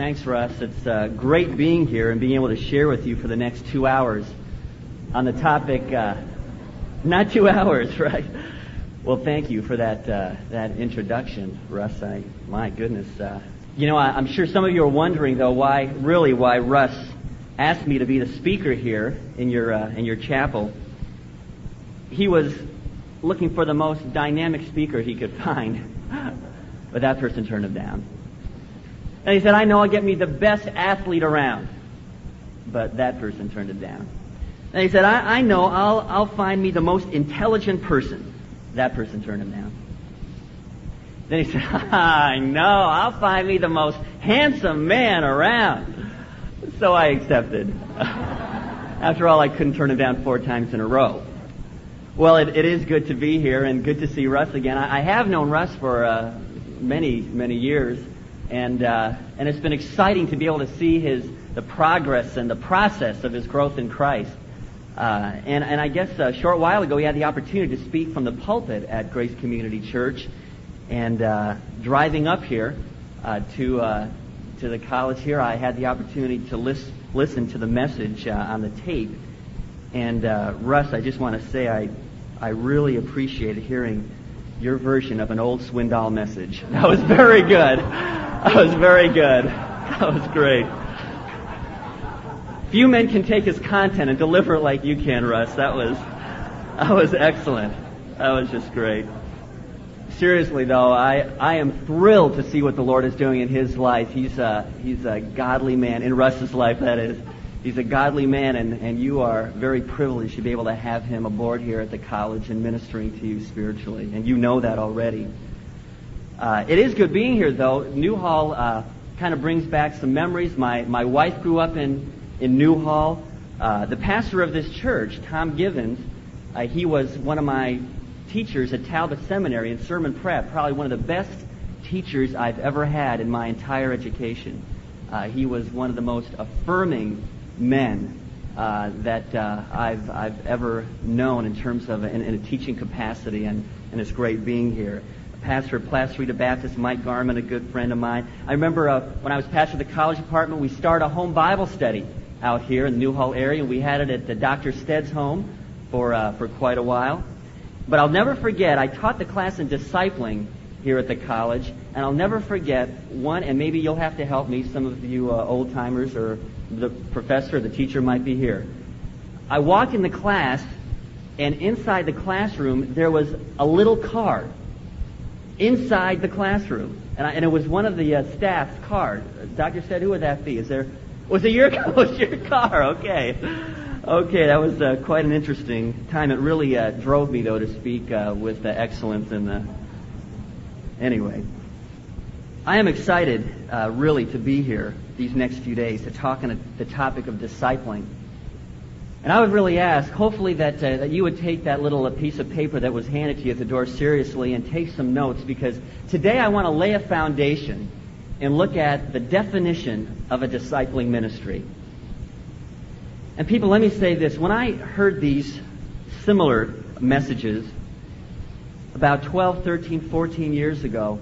Thanks, Russ. It's uh, great being here and being able to share with you for the next two hours on the topic. Uh, not two hours, right? Well, thank you for that uh, that introduction, Russ. I, my goodness. Uh, you know, I, I'm sure some of you are wondering, though, why really why Russ asked me to be the speaker here in your uh, in your chapel. He was looking for the most dynamic speaker he could find, but that person turned him down. And he said, I know I'll get me the best athlete around. But that person turned it down. And he said, I, I know I'll, I'll find me the most intelligent person. That person turned him down. Then he said, I know I'll find me the most handsome man around. So I accepted. After all, I couldn't turn him down four times in a row. Well, it, it is good to be here and good to see Russ again. I, I have known Russ for uh, many, many years and uh, and it's been exciting to be able to see his the progress and the process of his growth in Christ. Uh, and and I guess a short while ago he had the opportunity to speak from the pulpit at Grace Community Church, and uh, driving up here uh, to uh, to the college here, I had the opportunity to listen listen to the message uh, on the tape. And Russ, I just want to say I I really appreciated hearing your version of an old Swindoll message. That was very good. That was very good. That was great. Few men can take his content and deliver it like you can, Russ. That was that was excellent. That was just great. Seriously though, I, I am thrilled to see what the Lord is doing in his life. He's a, he's a godly man, in Russ's life that is. He's a godly man, and, and you are very privileged to be able to have him aboard here at the college and ministering to you spiritually. And you know that already. Uh, it is good being here, though. Newhall uh, kind of brings back some memories. My, my wife grew up in, in Newhall. Uh, the pastor of this church, Tom Givens, uh, he was one of my teachers at Talbot Seminary in sermon prep, probably one of the best teachers I've ever had in my entire education. Uh, he was one of the most affirming men uh, that uh, I've, I've ever known in terms of in, in, a teaching capacity, and, and it's great being here. Pastor of Baptist, Mike Garman, a good friend of mine. I remember uh, when I was pastor of the college department, we started a home Bible study out here in the Newhall area, we had it at the Dr. Stead's home for, uh, for quite a while. But I'll never forget, I taught the class in discipling here at the college, and I'll never forget one, and maybe you'll have to help me, some of you uh, old timers or the professor, the teacher might be here. I walked in the class, and inside the classroom, there was a little car. Inside the classroom. And, I, and it was one of the uh, staff's cars. doctor said, who would that be? Is there, was it your, was your car? Okay. Okay, that was uh, quite an interesting time. It really uh, drove me, though, to speak uh, with the excellence in the. Anyway, I am excited, uh, really, to be here these next few days to talk on the topic of discipling. And I would really ask, hopefully, that, uh, that you would take that little uh, piece of paper that was handed to you at the door seriously and take some notes because today I want to lay a foundation and look at the definition of a discipling ministry. And people, let me say this. When I heard these similar messages about 12, 13, 14 years ago,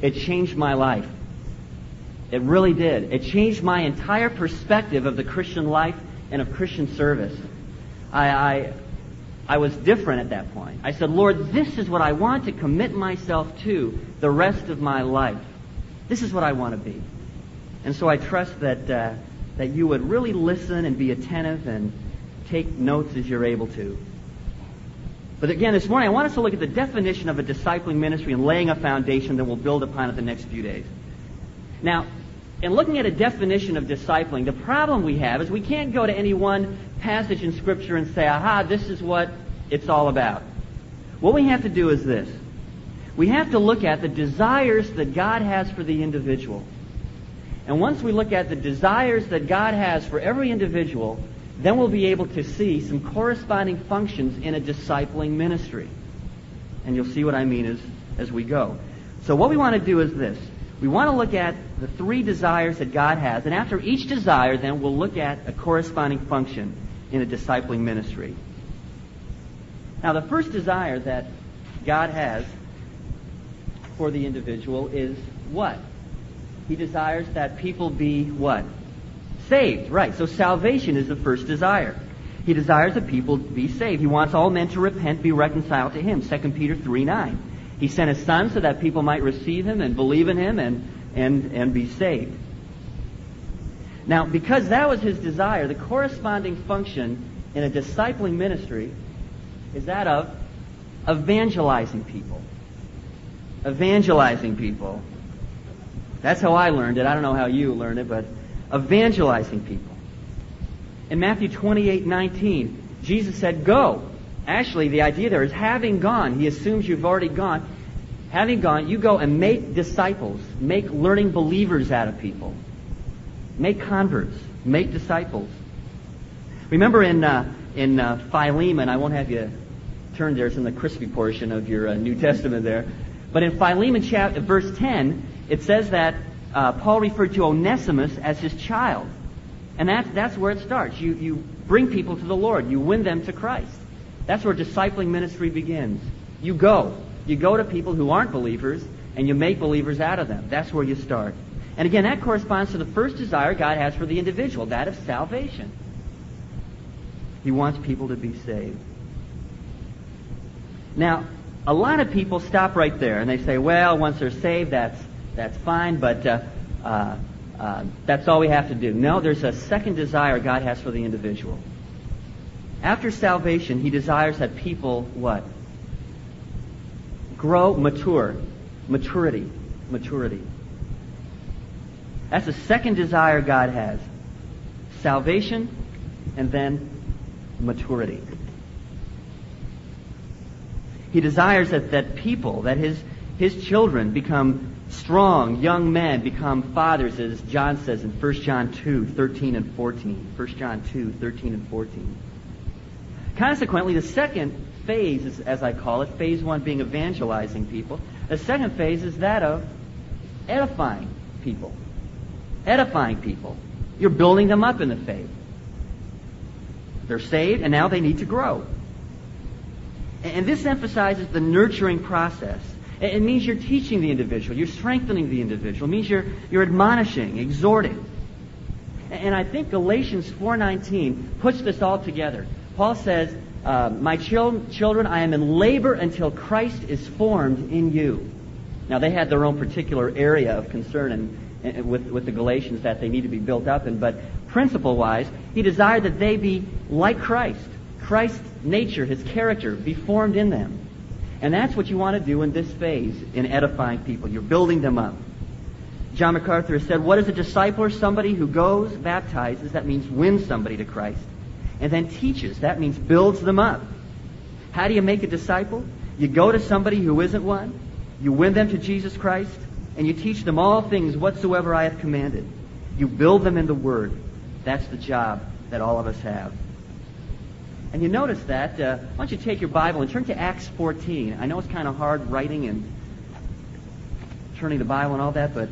it changed my life. It really did. It changed my entire perspective of the Christian life and of Christian service. I, I, I was different at that point. I said, Lord, this is what I want to commit myself to the rest of my life. This is what I want to be. And so I trust that, uh, that you would really listen and be attentive and take notes as you're able to. But again, this morning I want us to look at the definition of a discipling ministry and laying a foundation that we'll build upon it the next few days. Now, in looking at a definition of discipling, the problem we have is we can't go to any one passage in Scripture and say, aha, this is what it's all about. What we have to do is this. We have to look at the desires that God has for the individual. And once we look at the desires that God has for every individual, then we'll be able to see some corresponding functions in a discipling ministry. And you'll see what I mean as, as we go. So what we want to do is this. We want to look at the three desires that God has, and after each desire, then we'll look at a corresponding function in a discipling ministry. Now, the first desire that God has for the individual is what? He desires that people be what? Saved, right. So salvation is the first desire. He desires the people to be saved. He wants all men to repent, be reconciled to him. 2 Peter 3 9. He sent his son so that people might receive him and believe in him and, and, and be saved. Now, because that was his desire, the corresponding function in a discipling ministry is that of evangelizing people. Evangelizing people. That's how I learned it. I don't know how you learned it, but evangelizing people. In Matthew 28 19, Jesus said, Go. Actually, the idea there is having gone, he assumes you've already gone. Having gone, you go and make disciples, make learning believers out of people. Make converts. Make disciples. Remember in, uh, in uh, Philemon, I won't have you turn there, it's in the crispy portion of your uh, New Testament there. But in Philemon chapter, verse 10, it says that uh, Paul referred to Onesimus as his child. And that's, that's where it starts. You, you bring people to the Lord. You win them to Christ. That's where discipling ministry begins. You go. You go to people who aren't believers, and you make believers out of them. That's where you start. And again, that corresponds to the first desire God has for the individual, that of salvation. He wants people to be saved. Now, a lot of people stop right there and they say, well, once they're saved, that's, that's fine, but uh, uh, uh, that's all we have to do. No, there's a second desire God has for the individual. After salvation, He desires that people, what? Grow, mature. Maturity. Maturity. That's the second desire God has salvation and then maturity. He desires that, that people, that his, his children become strong, young men, become fathers, as John says in 1 John 2, 13 and 14. 1 John 2, 13 and 14. Consequently, the second phase, is, as I call it, phase one being evangelizing people, the second phase is that of edifying people edifying people. You're building them up in the faith. They're saved, and now they need to grow. And this emphasizes the nurturing process. It means you're teaching the individual, you're strengthening the individual. It means you're, you're admonishing, exhorting. And I think Galatians 4.19 puts this all together. Paul says, uh, My chil- children, I am in labor until Christ is formed in you. Now, they had their own particular area of concern, and with, with the Galatians that they need to be built up in. But principle wise, he desired that they be like Christ. Christ's nature, his character, be formed in them. And that's what you want to do in this phase in edifying people. You're building them up. John MacArthur said, What is a discipler? Somebody who goes, baptizes, that means wins somebody to Christ, and then teaches, that means builds them up. How do you make a disciple? You go to somebody who isn't one, you win them to Jesus Christ, and you teach them all things whatsoever I have commanded. You build them in the Word. That's the job that all of us have. And you notice that. Uh, why don't you take your Bible and turn to Acts 14? I know it's kind of hard writing and turning the Bible and all that, but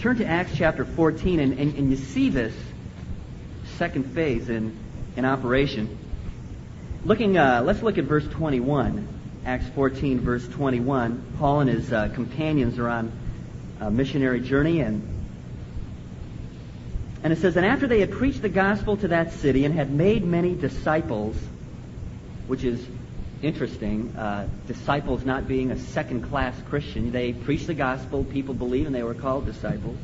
turn to Acts chapter 14, and, and, and you see this second phase in, in operation. Looking, uh, let's look at verse 21. Acts 14, verse 21. Paul and his uh, companions are on a missionary journey, and and it says, and after they had preached the gospel to that city and had made many disciples, which is interesting, uh, disciples not being a second-class Christian, they preached the gospel, people believed, and they were called disciples.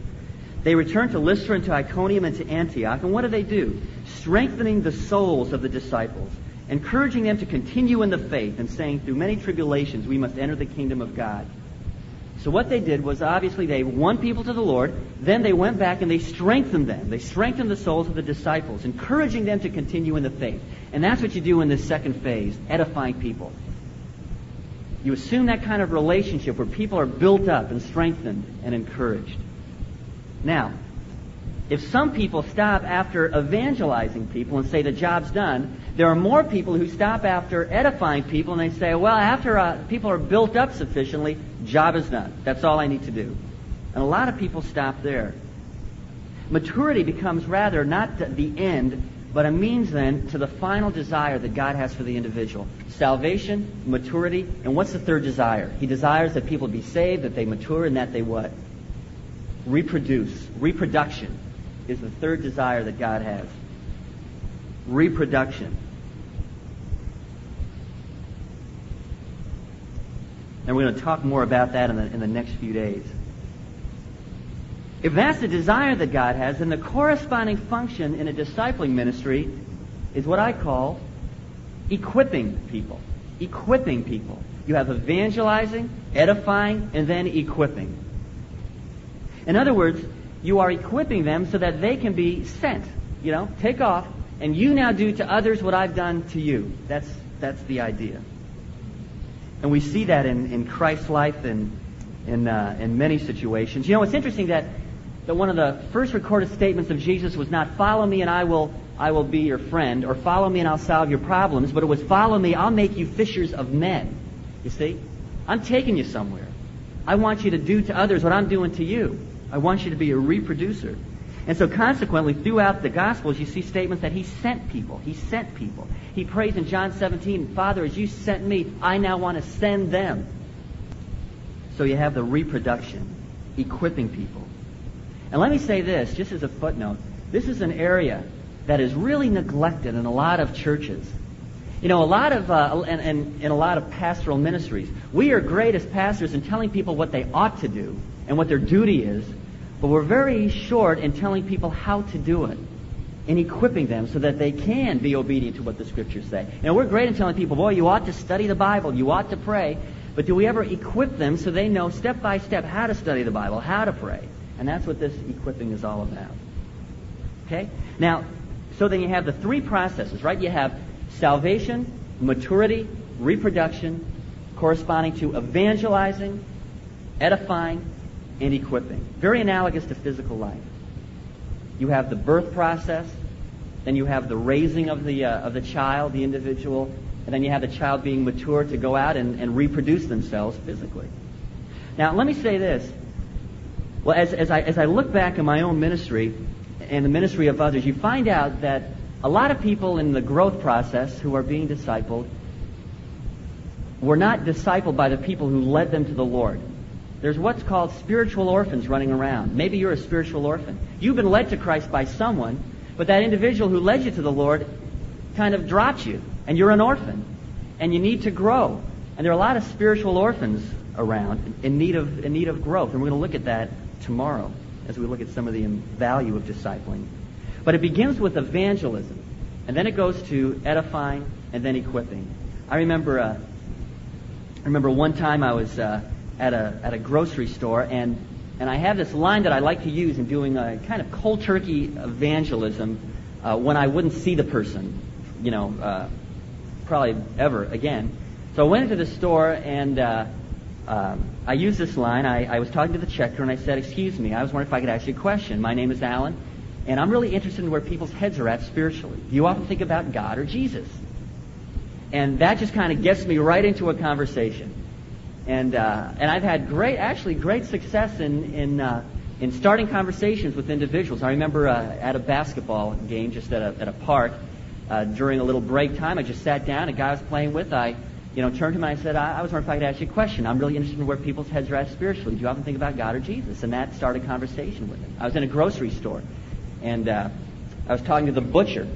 They returned to Lystra and to Iconium and to Antioch, and what do they do? Strengthening the souls of the disciples encouraging them to continue in the faith and saying, through many tribulations, we must enter the kingdom of God. So what they did was obviously they won people to the Lord. Then they went back and they strengthened them. They strengthened the souls of the disciples, encouraging them to continue in the faith. And that's what you do in this second phase, edifying people. You assume that kind of relationship where people are built up and strengthened and encouraged. Now, if some people stop after evangelizing people and say the job's done, there are more people who stop after edifying people and they say, well, after uh, people are built up sufficiently, job is done. That's all I need to do. And a lot of people stop there. Maturity becomes rather not the end, but a means then to the final desire that God has for the individual. Salvation, maturity, and what's the third desire? He desires that people be saved, that they mature, and that they what? reproduce. Reproduction is the third desire that God has. Reproduction. And we're going to talk more about that in the, in the next few days. If that's the desire that God has, then the corresponding function in a discipling ministry is what I call equipping people. Equipping people. You have evangelizing, edifying, and then equipping. In other words, you are equipping them so that they can be sent. You know, take off, and you now do to others what I've done to you. That's, that's the idea. And we see that in, in Christ's life in, in, uh, in many situations. You know, it's interesting that, that one of the first recorded statements of Jesus was not, follow me and I will, I will be your friend, or follow me and I'll solve your problems, but it was, follow me, I'll make you fishers of men. You see? I'm taking you somewhere. I want you to do to others what I'm doing to you. I want you to be a reproducer. And so consequently, throughout the Gospels, you see statements that he sent people. He sent people. He prays in John 17, Father, as you sent me, I now want to send them. So you have the reproduction, equipping people. And let me say this, just as a footnote. This is an area that is really neglected in a lot of churches. You know, a lot of, uh, and, and in a lot of pastoral ministries, we are great as pastors in telling people what they ought to do and what their duty is, but we're very short in telling people how to do it and equipping them so that they can be obedient to what the scriptures say. Know, we're great in telling people, boy, you ought to study the Bible, you ought to pray, but do we ever equip them so they know step by step how to study the Bible, how to pray? And that's what this equipping is all about. Okay? Now, so then you have the three processes, right? You have salvation, maturity, reproduction, corresponding to evangelizing, edifying, and equipping. Very analogous to physical life. You have the birth process, then you have the raising of the, uh, of the child, the individual, and then you have the child being mature to go out and, and reproduce themselves physically. Now, let me say this. Well, as, as, I, as I look back in my own ministry and the ministry of others, you find out that a lot of people in the growth process who are being discipled were not discipled by the people who led them to the Lord. There's what's called spiritual orphans running around. Maybe you're a spiritual orphan. You've been led to Christ by someone, but that individual who led you to the Lord kind of dropped you, and you're an orphan, and you need to grow. And there are a lot of spiritual orphans around in need of, in need of growth, and we're going to look at that tomorrow as we look at some of the value of discipling. But it begins with evangelism, and then it goes to edifying and then equipping. I remember, uh, I remember one time I was uh, at a at a grocery store, and and I have this line that I like to use in doing a kind of cold turkey evangelism uh, when I wouldn't see the person, you know, uh, probably ever again. So I went into the store and. Uh, um, I used this line. I, I was talking to the checker and I said, Excuse me, I was wondering if I could ask you a question. My name is Allan, and I'm really interested in where people's heads are at spiritually. Do you often think about God or Jesus? And that just kind of gets me right into a conversation. And, uh, and I've had great, actually great success in, in, uh, in starting conversations with individuals. I remember uh, at a basketball game just at a, at a park uh, during a little break time, I just sat down, a guy I was playing with, I you know, turned to him and I said, I, I was wondering if I could ask you a question. I'm really interested in where people's heads are at spiritually. Do you often think about God or Jesus? And that started a conversation with him. I was in a grocery store and uh, I was talking to the butcher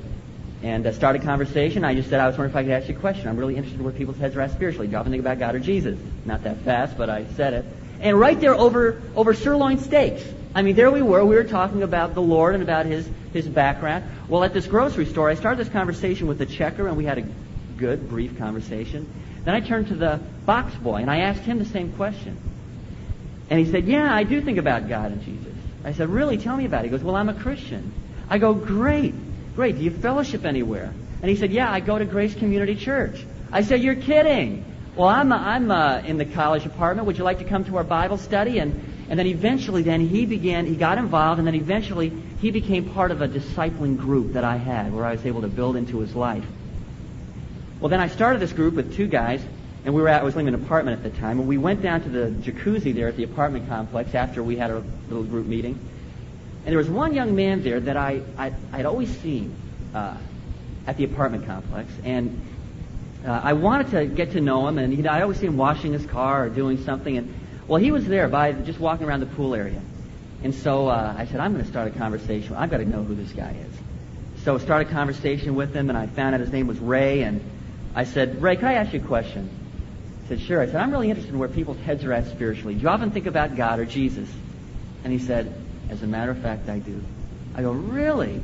and uh, started a conversation. I just said, I was wondering if I could ask you a question. I'm really interested in where people's heads are at spiritually. Do you think about God or Jesus? Not that fast, but I said it. And right there over, over sirloin steaks. I mean, there we were. We were talking about the Lord and about his, his background. Well, at this grocery store, I started this conversation with the checker, and we had a good, brief conversation. Then I turned to the box boy, and I asked him the same question. And he said, Yeah, I do think about God and Jesus. I said, Really? Tell me about it. He goes, Well, I'm a Christian. I go, Great, great. Do you fellowship anywhere? And he said, Yeah, I go to Grace Community Church. I said, You're kidding. Well, I'm, uh, I'm uh, in the college apartment. Would you like to come to our Bible study? And, and then eventually, then he began, he got involved, and then eventually he became part of a discipling group that I had where I was able to build into his life. Well, then I started this group with two guys, and we were at, I was living in an apartment at the time, and we went down to the jacuzzi there at the apartment complex after we had a little group meeting. And there was one young man there that I, I, I'd always seen uh, at the apartment complex, and uh, I wanted to get to know him, and he, I always see him washing his car or doing something, and well, he was there by just walking around the pool area. And so uh, I said, I'm going to start a conversation. I've got to know who this guy is. So I started a conversation with him, and I found out his name was Ray. And I said, Ray, can I ask you a question? He said, sure. I said, I'm really interested in where people's heads are at spiritually. Do you often think about God or Jesus? And he said, as a matter of fact, I do. I go, really?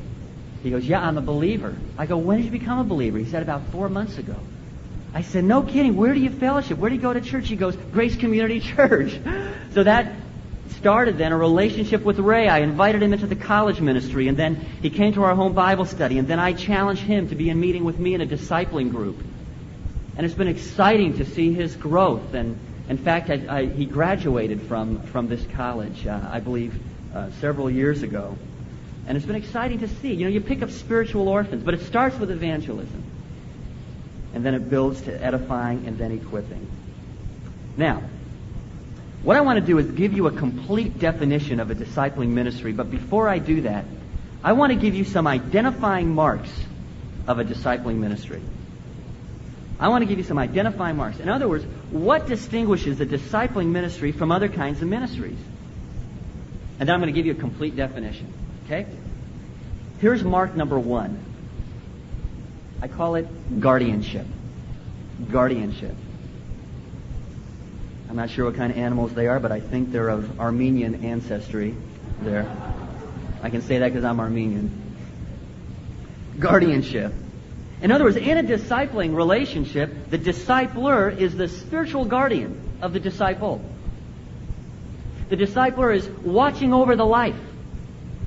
He goes, yeah, I'm a believer. I go, when did you become a believer? He said, about four months ago. I said, no kidding. Where do you fellowship? Where do you go to church? He goes, Grace Community Church. So that started then a relationship with Ray. I invited him into the college ministry, and then he came to our home Bible study, and then I challenged him to be in meeting with me in a discipling group. And it's been exciting to see his growth. And in fact, I, I, he graduated from, from this college, uh, I believe, uh, several years ago. And it's been exciting to see. You know, you pick up spiritual orphans, but it starts with evangelism. And then it builds to edifying and then equipping. Now, what I want to do is give you a complete definition of a discipling ministry, but before I do that, I want to give you some identifying marks of a discipling ministry. I want to give you some identifying marks. In other words, what distinguishes a discipling ministry from other kinds of ministries? And then I'm going to give you a complete definition. Okay? Here's mark number one. I call it guardianship. Guardianship. I'm not sure what kind of animals they are, but I think they're of Armenian ancestry there. I can say that because I'm Armenian. Guardianship. In other words, in a discipling relationship, the discipler is the spiritual guardian of the disciple. The discipler is watching over the life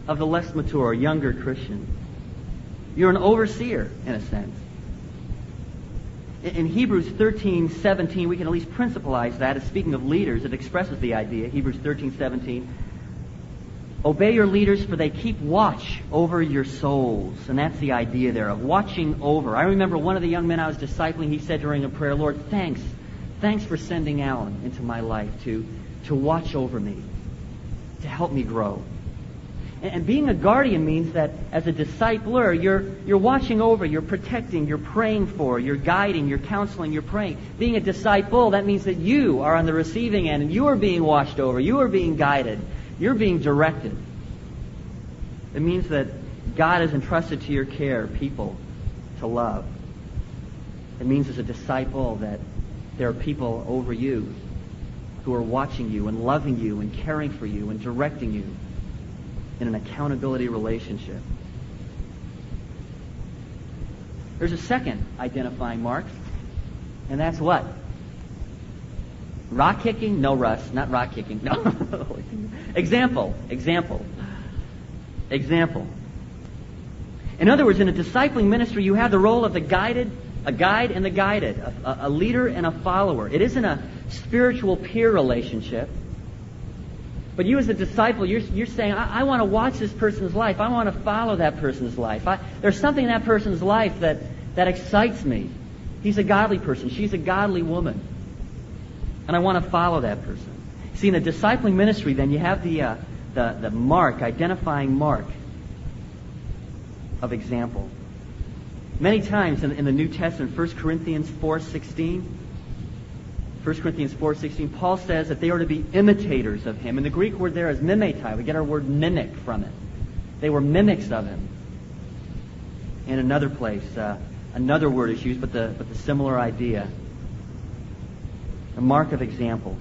of the less mature, younger Christian. You're an overseer, in a sense. In Hebrews 13, 17, we can at least principalize that as speaking of leaders, it expresses the idea. Hebrews 13, 17. Obey your leaders, for they keep watch over your souls. And that's the idea there of watching over. I remember one of the young men I was discipling, he said during a prayer, Lord, thanks. Thanks for sending Allan into my life to, to watch over me, to help me grow. And being a guardian means that as a discipler, you're, you're watching over, you're protecting, you're praying for, you're guiding, you're counseling, you're praying. Being a disciple, that means that you are on the receiving end and you are being watched over, you are being guided, you're being directed. It means that God has entrusted to your care people to love. It means as a disciple that there are people over you who are watching you and loving you and caring for you and directing you in an accountability relationship. There's a second identifying mark, and that's what? Rock kicking? No, Russ, not rock kicking. No. example, example, example. In other words, in a discipling ministry, you have the role of the guided, a guide and the guided, a, a leader and a follower. It isn't a spiritual peer relationship. But you as a disciple, you're, you're saying, I, I want to watch this person's life. I want to follow that person's life. I, there's something in that person's life that, that excites me. He's a godly person. She's a godly woman. And I want to follow that person. See, in the discipling ministry, then you have the, uh, the, the mark, identifying mark of example. Many times in, in the New Testament, 1 Corinthians 4.16, 1 Corinthians 4.16, Paul says that they are to be imitators of him. And the Greek word there is mimetai. We get our word mimic from it. They were mimics of him. In another place, uh, another word is used, but the, but the similar idea. A mark of example.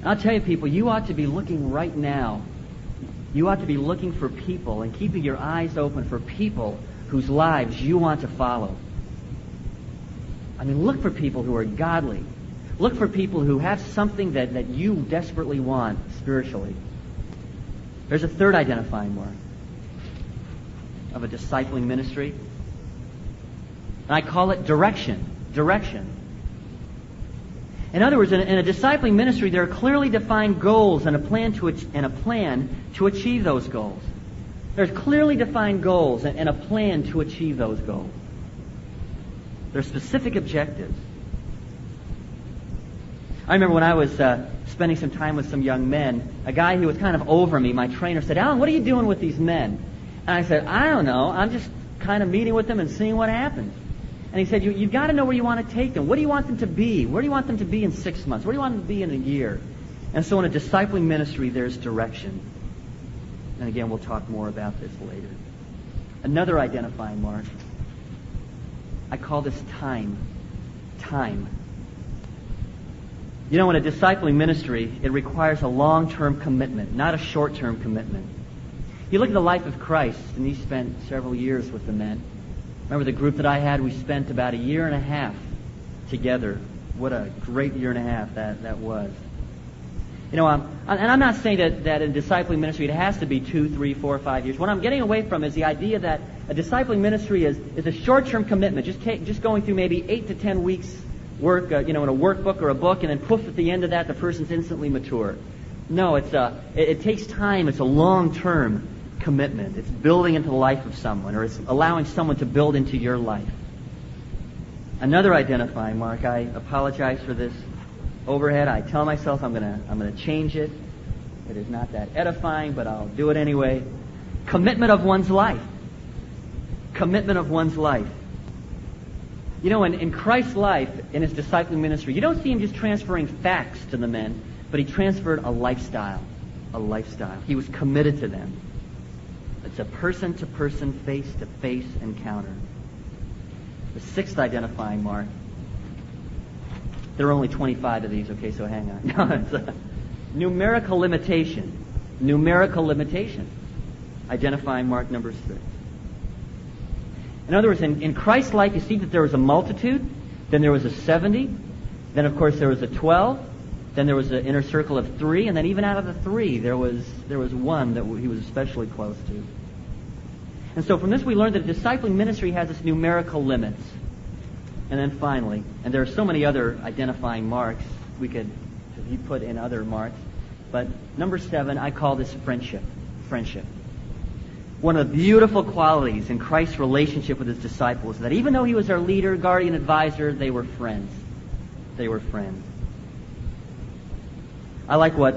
And I'll tell you, people, you ought to be looking right now. You ought to be looking for people and keeping your eyes open for people whose lives you want to follow. I mean, look for people who are godly, Look for people who have something that, that you desperately want spiritually. There's a third identifying mark of a discipling ministry. And I call it direction. Direction. In other words, in a, in a discipling ministry, there are clearly defined goals and a plan to and a plan to achieve those goals. There's clearly defined goals and, and a plan to achieve those goals. There are specific objectives. I remember when I was uh, spending some time with some young men, a guy who was kind of over me, my trainer said, Allan, what are you doing with these men? And I said, I don't know. I'm just kind of meeting with them and seeing what happens. And he said, you, you've got to know where you want to take them. What do you want them to be? Where do you want them to be in six months? Where do you want them to be in a year? And so in a discipling ministry, there's direction. And again, we'll talk more about this later. Another identifying mark. I call this time. Time. You know, in a discipling ministry, it requires a long-term commitment, not a short-term commitment. You look at the life of Christ, and he spent several years with the men. Remember the group that I had? We spent about a year and a half together. What a great year and a half that, that was. You know, um, and I'm not saying that, that in discipling ministry it has to be two, three, four, five years. What I'm getting away from is the idea that a discipling ministry is, is a short-term commitment, just, just going through maybe eight to ten weeks work, uh, you know, in a workbook or a book, and then poof, at the end of that, the person's instantly mature. No, it's a, it, it takes time. It's a long-term commitment. It's building into the life of someone, or it's allowing someone to build into your life. Another identifying mark, I apologize for this overhead. I tell myself I'm gonna I'm gonna change it. It is not that edifying, but I'll do it anyway. Commitment of one's life. Commitment of one's life. You know, in, in Christ's life, in his discipling ministry, you don't see him just transferring facts to the men, but he transferred a lifestyle. A lifestyle. He was committed to them. It's a person to person, face to face encounter. The sixth identifying mark there are only 25 of these, okay, so hang on. No, it's a numerical limitation. Numerical limitation. Identifying mark number six. In other words, in, in Christ's life, you see that there was a multitude, then there was a 70, then of course there was a 12, then there was an inner circle of three, and then even out of the three, there was, there was one that he was especially close to. And so from this we learn that a discipling ministry has its numerical limits. And then finally, and there are so many other identifying marks we could you put in other marks, but number seven, I call this friendship. Friendship. One of the beautiful qualities in Christ's relationship with his disciples is that even though he was their leader, guardian, advisor, they were friends. They were friends. I like what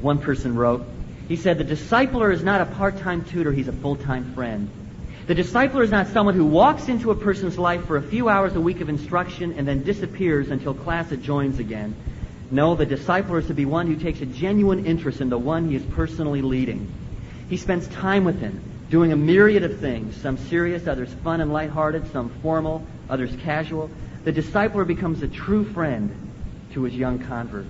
one person wrote. He said, The discipler is not a part time tutor, he's a full time friend. The discipler is not someone who walks into a person's life for a few hours a week of instruction and then disappears until class joins again. No, the discipler is to be one who takes a genuine interest in the one he is personally leading. He spends time with him, doing a myriad of things, some serious, others fun and lighthearted, some formal, others casual. The discipler becomes a true friend to his young convert.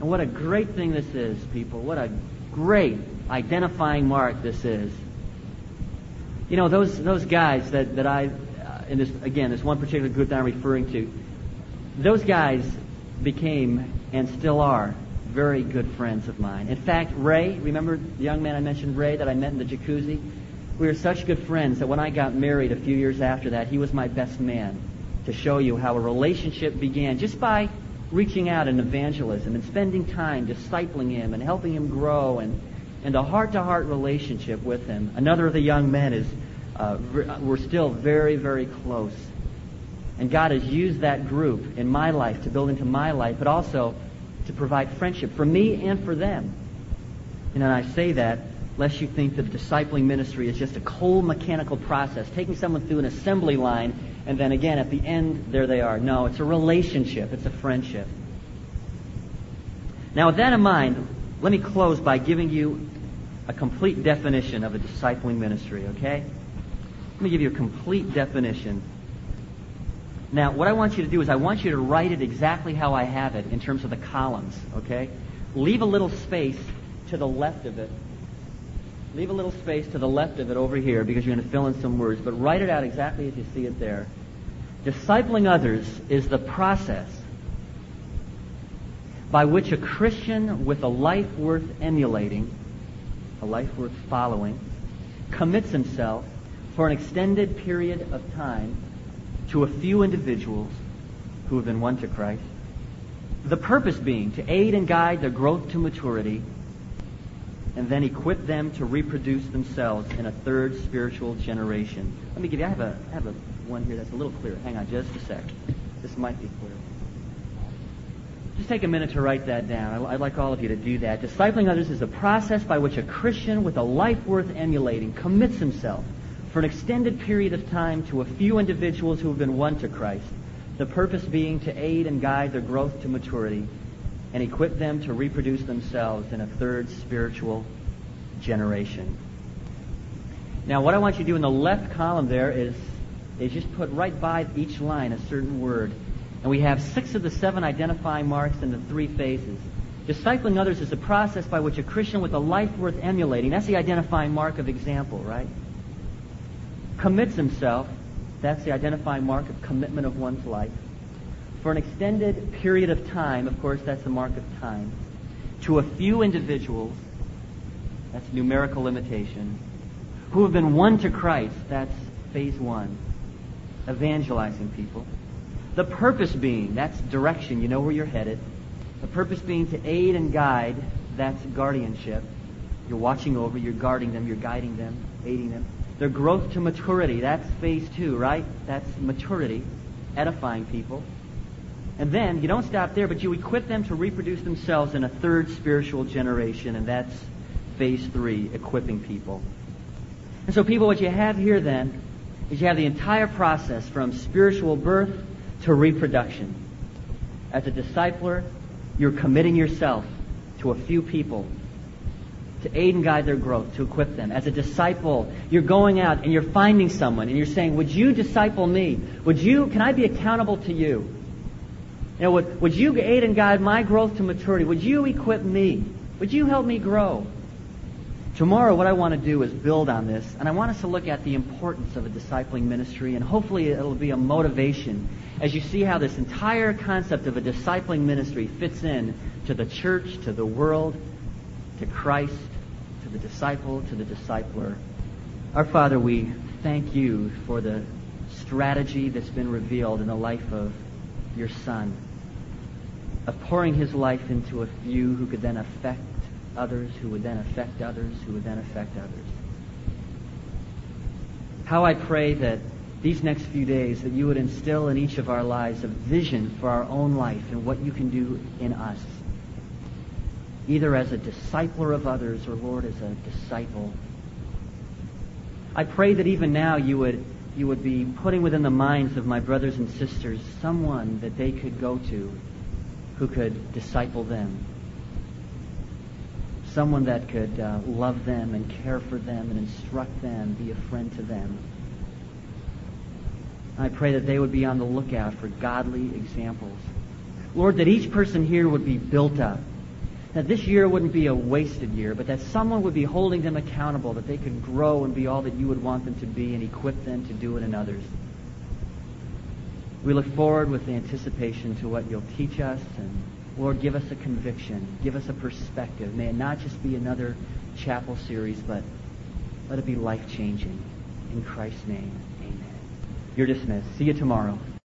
And what a great thing this is, people. What a great identifying mark this is you know, those, those guys that, that I, uh, in this, again, this one particular group that I'm referring to, those guys became and still are very good friends of mine. In fact, Ray, remember the young man I mentioned, Ray, that I met in the jacuzzi? We were such good friends that when I got married a few years after that, he was my best man to show you how a relationship began just by reaching out in evangelism and spending time discipling him and helping him grow and and a heart-to-heart relationship with him. Another of the young men is, uh, we're still very, very close. And God has used that group in my life to build into my life, but also to provide friendship for me and for them. And I say that lest you think that discipling ministry is just a cold mechanical process, taking someone through an assembly line, and then again at the end, there they are. No, it's a relationship. It's a friendship. Now, with that in mind, let me close by giving you a complete definition of a discipling ministry, okay? Let me give you a complete definition. Now, what I want you to do is I want you to write it exactly how I have it in terms of the columns, okay? Leave a little space to the left of it. Leave a little space to the left of it over here because you're going to fill in some words, but write it out exactly as you see it there. Discipling others is the process by which a Christian with a life worth emulating, a life worth following, commits himself for an extended period of time to a few individuals who have been won to Christ. The purpose being to aid and guide their growth to maturity and then equip them to reproduce themselves in a third spiritual generation. Let me give you, I have a, I have a one here that's a little clearer. Hang on just a sec. This might be clear. Just take a minute to write that down. I'd like all of you to do that. Discipling others is a process by which a Christian with a life worth emulating commits himself for an extended period of time to a few individuals who have been won to Christ, the purpose being to aid and guide their growth to maturity and equip them to reproduce themselves in a third spiritual generation. Now, what I want you to do in the left column there is, is just put right by each line a certain word. And we have six of the seven identifying marks in the three phases. Discipling others is a process by which a Christian with a life worth emulating, that's the identifying mark of example, right? Commits himself, that's the identifying mark of commitment of one's life. For an extended period of time, of course, that's the mark of time. To a few individuals, that's numerical limitation. Who have been won to Christ, that's phase one. Evangelizing people. The purpose being, that's direction, you know where you're headed. The purpose being to aid and guide, that's guardianship. You're watching over, you're guarding them, you're guiding them, aiding them. Their growth to maturity, that's phase two, right? That's maturity, edifying people. And then you don't stop there, but you equip them to reproduce themselves in a third spiritual generation, and that's phase three, equipping people. And so, people, what you have here then is you have the entire process from spiritual birth to reproduction. As a discipler, you're committing yourself to a few people to aid and guide their growth, to equip them. As a disciple, you're going out and you're finding someone and you're saying, Would you disciple me? Would you, can I be accountable to you? You know, would, would you aid and guide my growth to maturity? Would you equip me? Would you help me grow? Tomorrow, what I want to do is build on this, and I want us to look at the importance of a discipling ministry, and hopefully it'll be a motivation as you see how this entire concept of a discipling ministry fits in to the church, to the world, to Christ, the disciple, to the discipler. Our Father, we thank you for the strategy that's been revealed in the life of your Son, of pouring his life into a few who could then affect others, who would then affect others, who would then affect others. How I pray that these next few days that you would instill in each of our lives a vision for our own life and what you can do in us. Either as a discipler of others or, Lord, as a disciple. I pray that even now you would, you would be putting within the minds of my brothers and sisters someone that they could go to who could disciple them. Someone that could uh, love them and care for them and instruct them, be a friend to them. I pray that they would be on the lookout for godly examples. Lord, that each person here would be built up. That this year wouldn't be a wasted year, but that someone would be holding them accountable, that they could grow and be all that you would want them to be and equip them to do it in others. We look forward with anticipation to what you'll teach us and Lord, give us a conviction. Give us a perspective. May it not just be another chapel series, but let it be life changing. In Christ's name. Amen. You're dismissed. See you tomorrow.